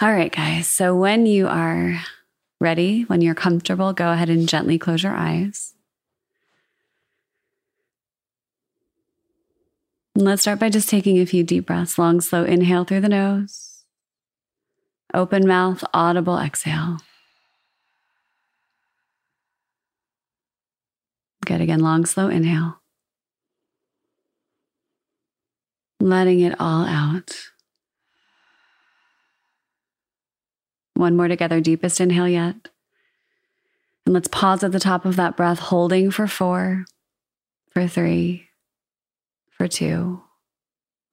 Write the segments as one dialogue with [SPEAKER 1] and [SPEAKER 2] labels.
[SPEAKER 1] All right, guys. So when you are ready, when you're comfortable, go ahead and gently close your eyes. Let's start by just taking a few deep breaths. Long, slow inhale through the nose. Open mouth, audible exhale. Good. Again, long, slow inhale. Letting it all out. One more together, deepest inhale yet. And let's pause at the top of that breath, holding for four, for three, for two,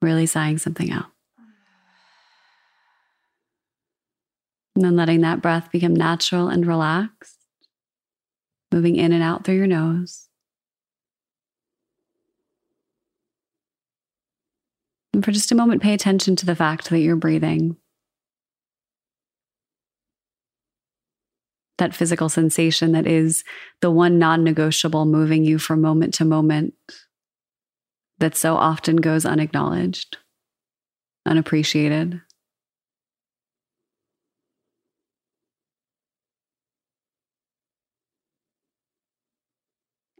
[SPEAKER 1] really sighing something out. And then letting that breath become natural and relaxed, moving in and out through your nose. And for just a moment, pay attention to the fact that you're breathing. That physical sensation that is the one non negotiable moving you from moment to moment that so often goes unacknowledged, unappreciated.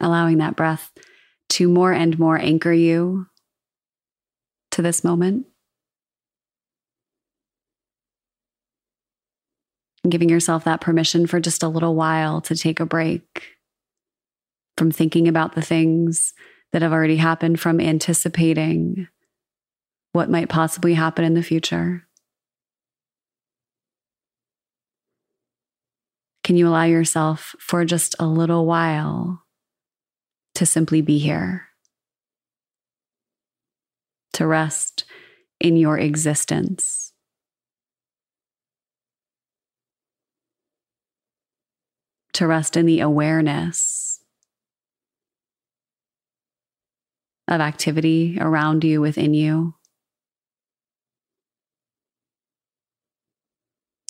[SPEAKER 1] Allowing that breath to more and more anchor you to this moment. And giving yourself that permission for just a little while to take a break from thinking about the things that have already happened, from anticipating what might possibly happen in the future. Can you allow yourself for just a little while to simply be here? To rest in your existence. To rest in the awareness of activity around you, within you.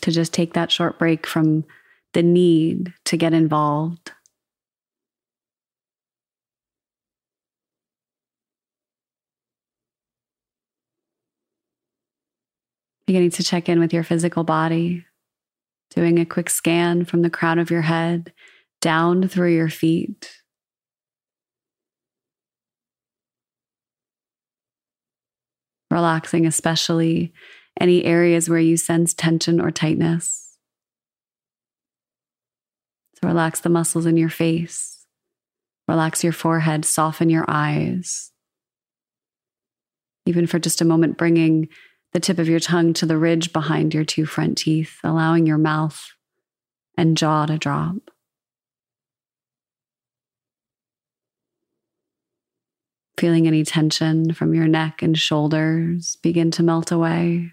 [SPEAKER 1] To just take that short break from the need to get involved Beginning to check in with your physical body, doing a quick scan from the crown of your head down through your feet. Relaxing, especially any areas where you sense tension or tightness. So relax the muscles in your face, relax your forehead, soften your eyes. Even for just a moment, bringing the tip of your tongue to the ridge behind your two front teeth, allowing your mouth and jaw to drop. Feeling any tension from your neck and shoulders begin to melt away.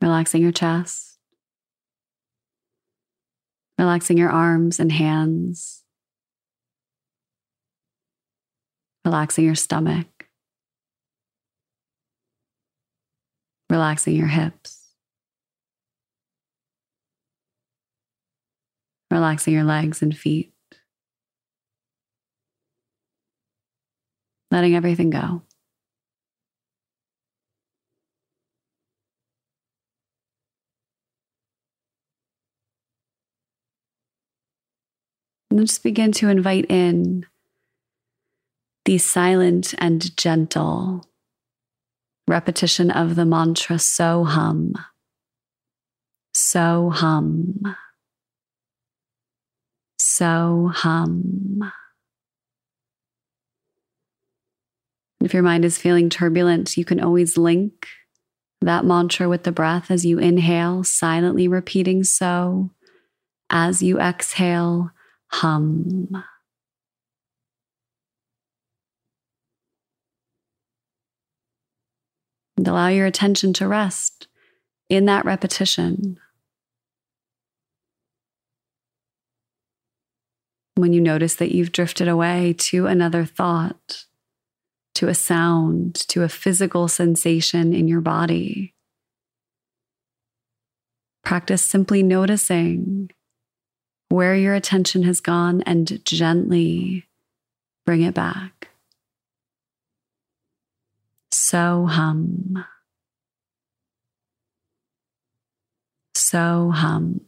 [SPEAKER 1] Relaxing your chest, relaxing your arms and hands, relaxing your stomach. Relaxing your hips, relaxing your legs and feet, letting everything go. And just begin to invite in the silent and gentle repetition of the mantra so hum, so hum, so hum. If your mind is feeling turbulent, you can always link that mantra with the breath as you inhale, silently repeating so. As you exhale, hum. And allow your attention to rest in that repetition. When you notice that you've drifted away to another thought, to a sound, to a physical sensation in your body, practice simply noticing where your attention has gone and gently bring it back. So hum. So hum.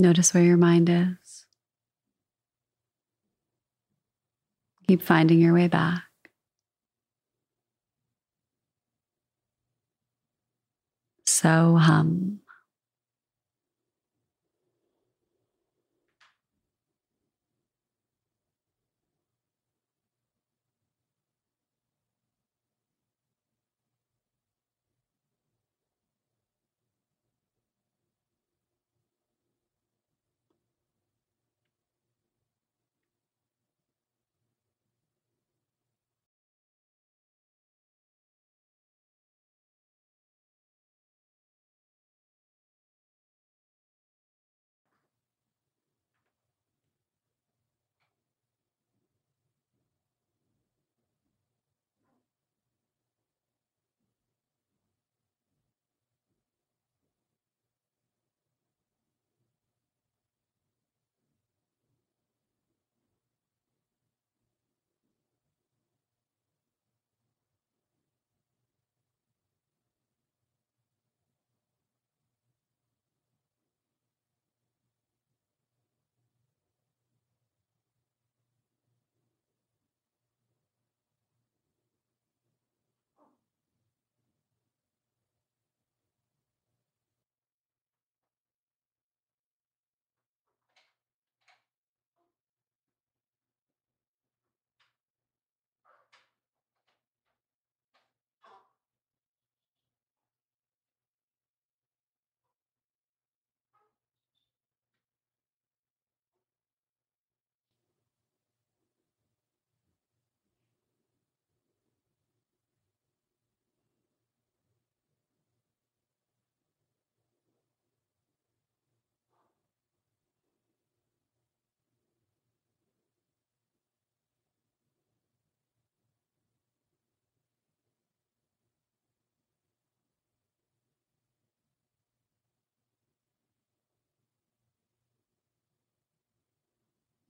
[SPEAKER 1] Notice where your mind is. Keep finding your way back. So hum.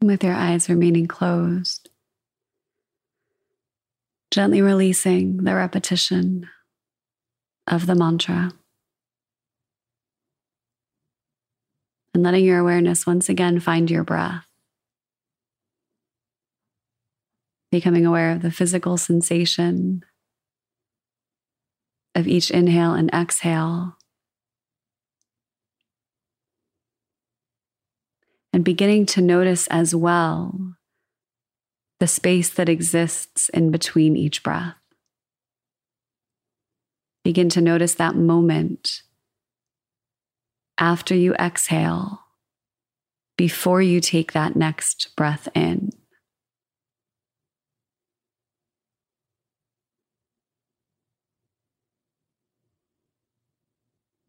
[SPEAKER 1] With your eyes remaining closed. Gently releasing the repetition of the mantra. And letting your awareness once again find your breath. Becoming aware of the physical sensation of each inhale and exhale. And beginning to notice as well the space that exists in between each breath. Begin to notice that moment after you exhale, before you take that next breath in.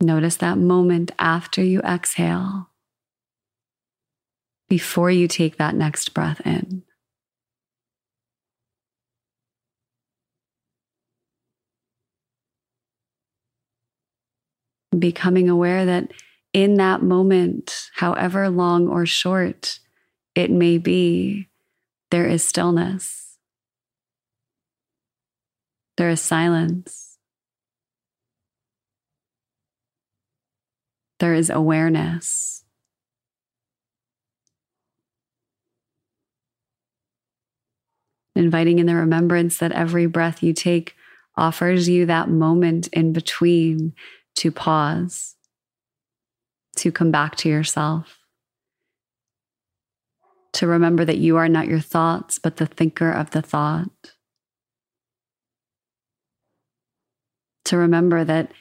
[SPEAKER 1] Notice that moment after you exhale, before you take that next breath in. Becoming aware that in that moment, however long or short it may be, there is stillness, there is silence. there is awareness. Inviting in the remembrance that every breath you take offers you that moment in between to pause, to come back to yourself, to remember that you are not your thoughts, but the thinker of the thought. To remember that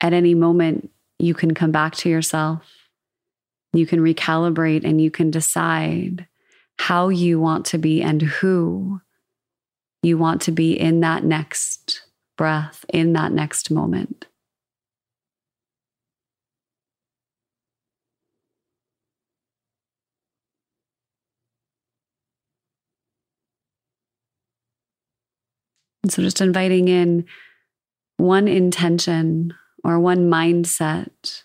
[SPEAKER 1] at any moment you can come back to yourself. You can recalibrate and you can decide how you want to be and who you want to be in that next breath, in that next moment. And so just inviting in one intention or one mindset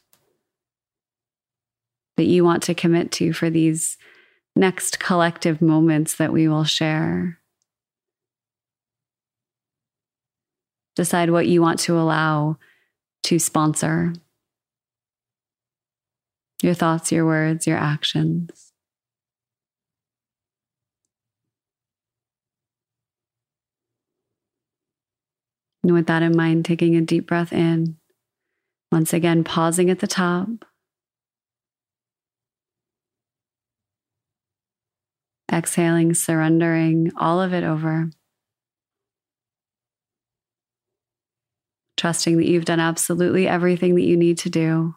[SPEAKER 1] that you want to commit to for these next collective moments that we will share. Decide what you want to allow to sponsor your thoughts, your words, your actions. And with that in mind, taking a deep breath in. Once again, pausing at the top. Exhaling, surrendering all of it over. Trusting that you've done absolutely everything that you need to do.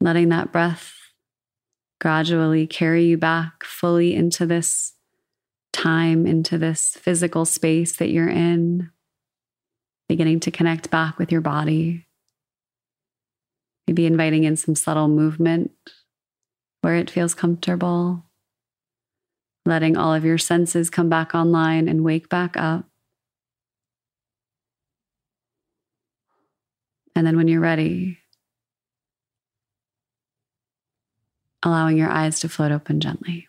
[SPEAKER 1] Letting that breath gradually carry you back fully into this time, into this physical space that you're in beginning to connect back with your body. Maybe inviting in some subtle movement where it feels comfortable. Letting all of your senses come back online and wake back up. And then when you're ready, allowing your eyes to float open gently.